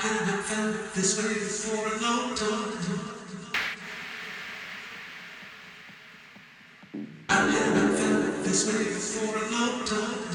haven't felt this way for a long time. I haven't felt this way for a long time.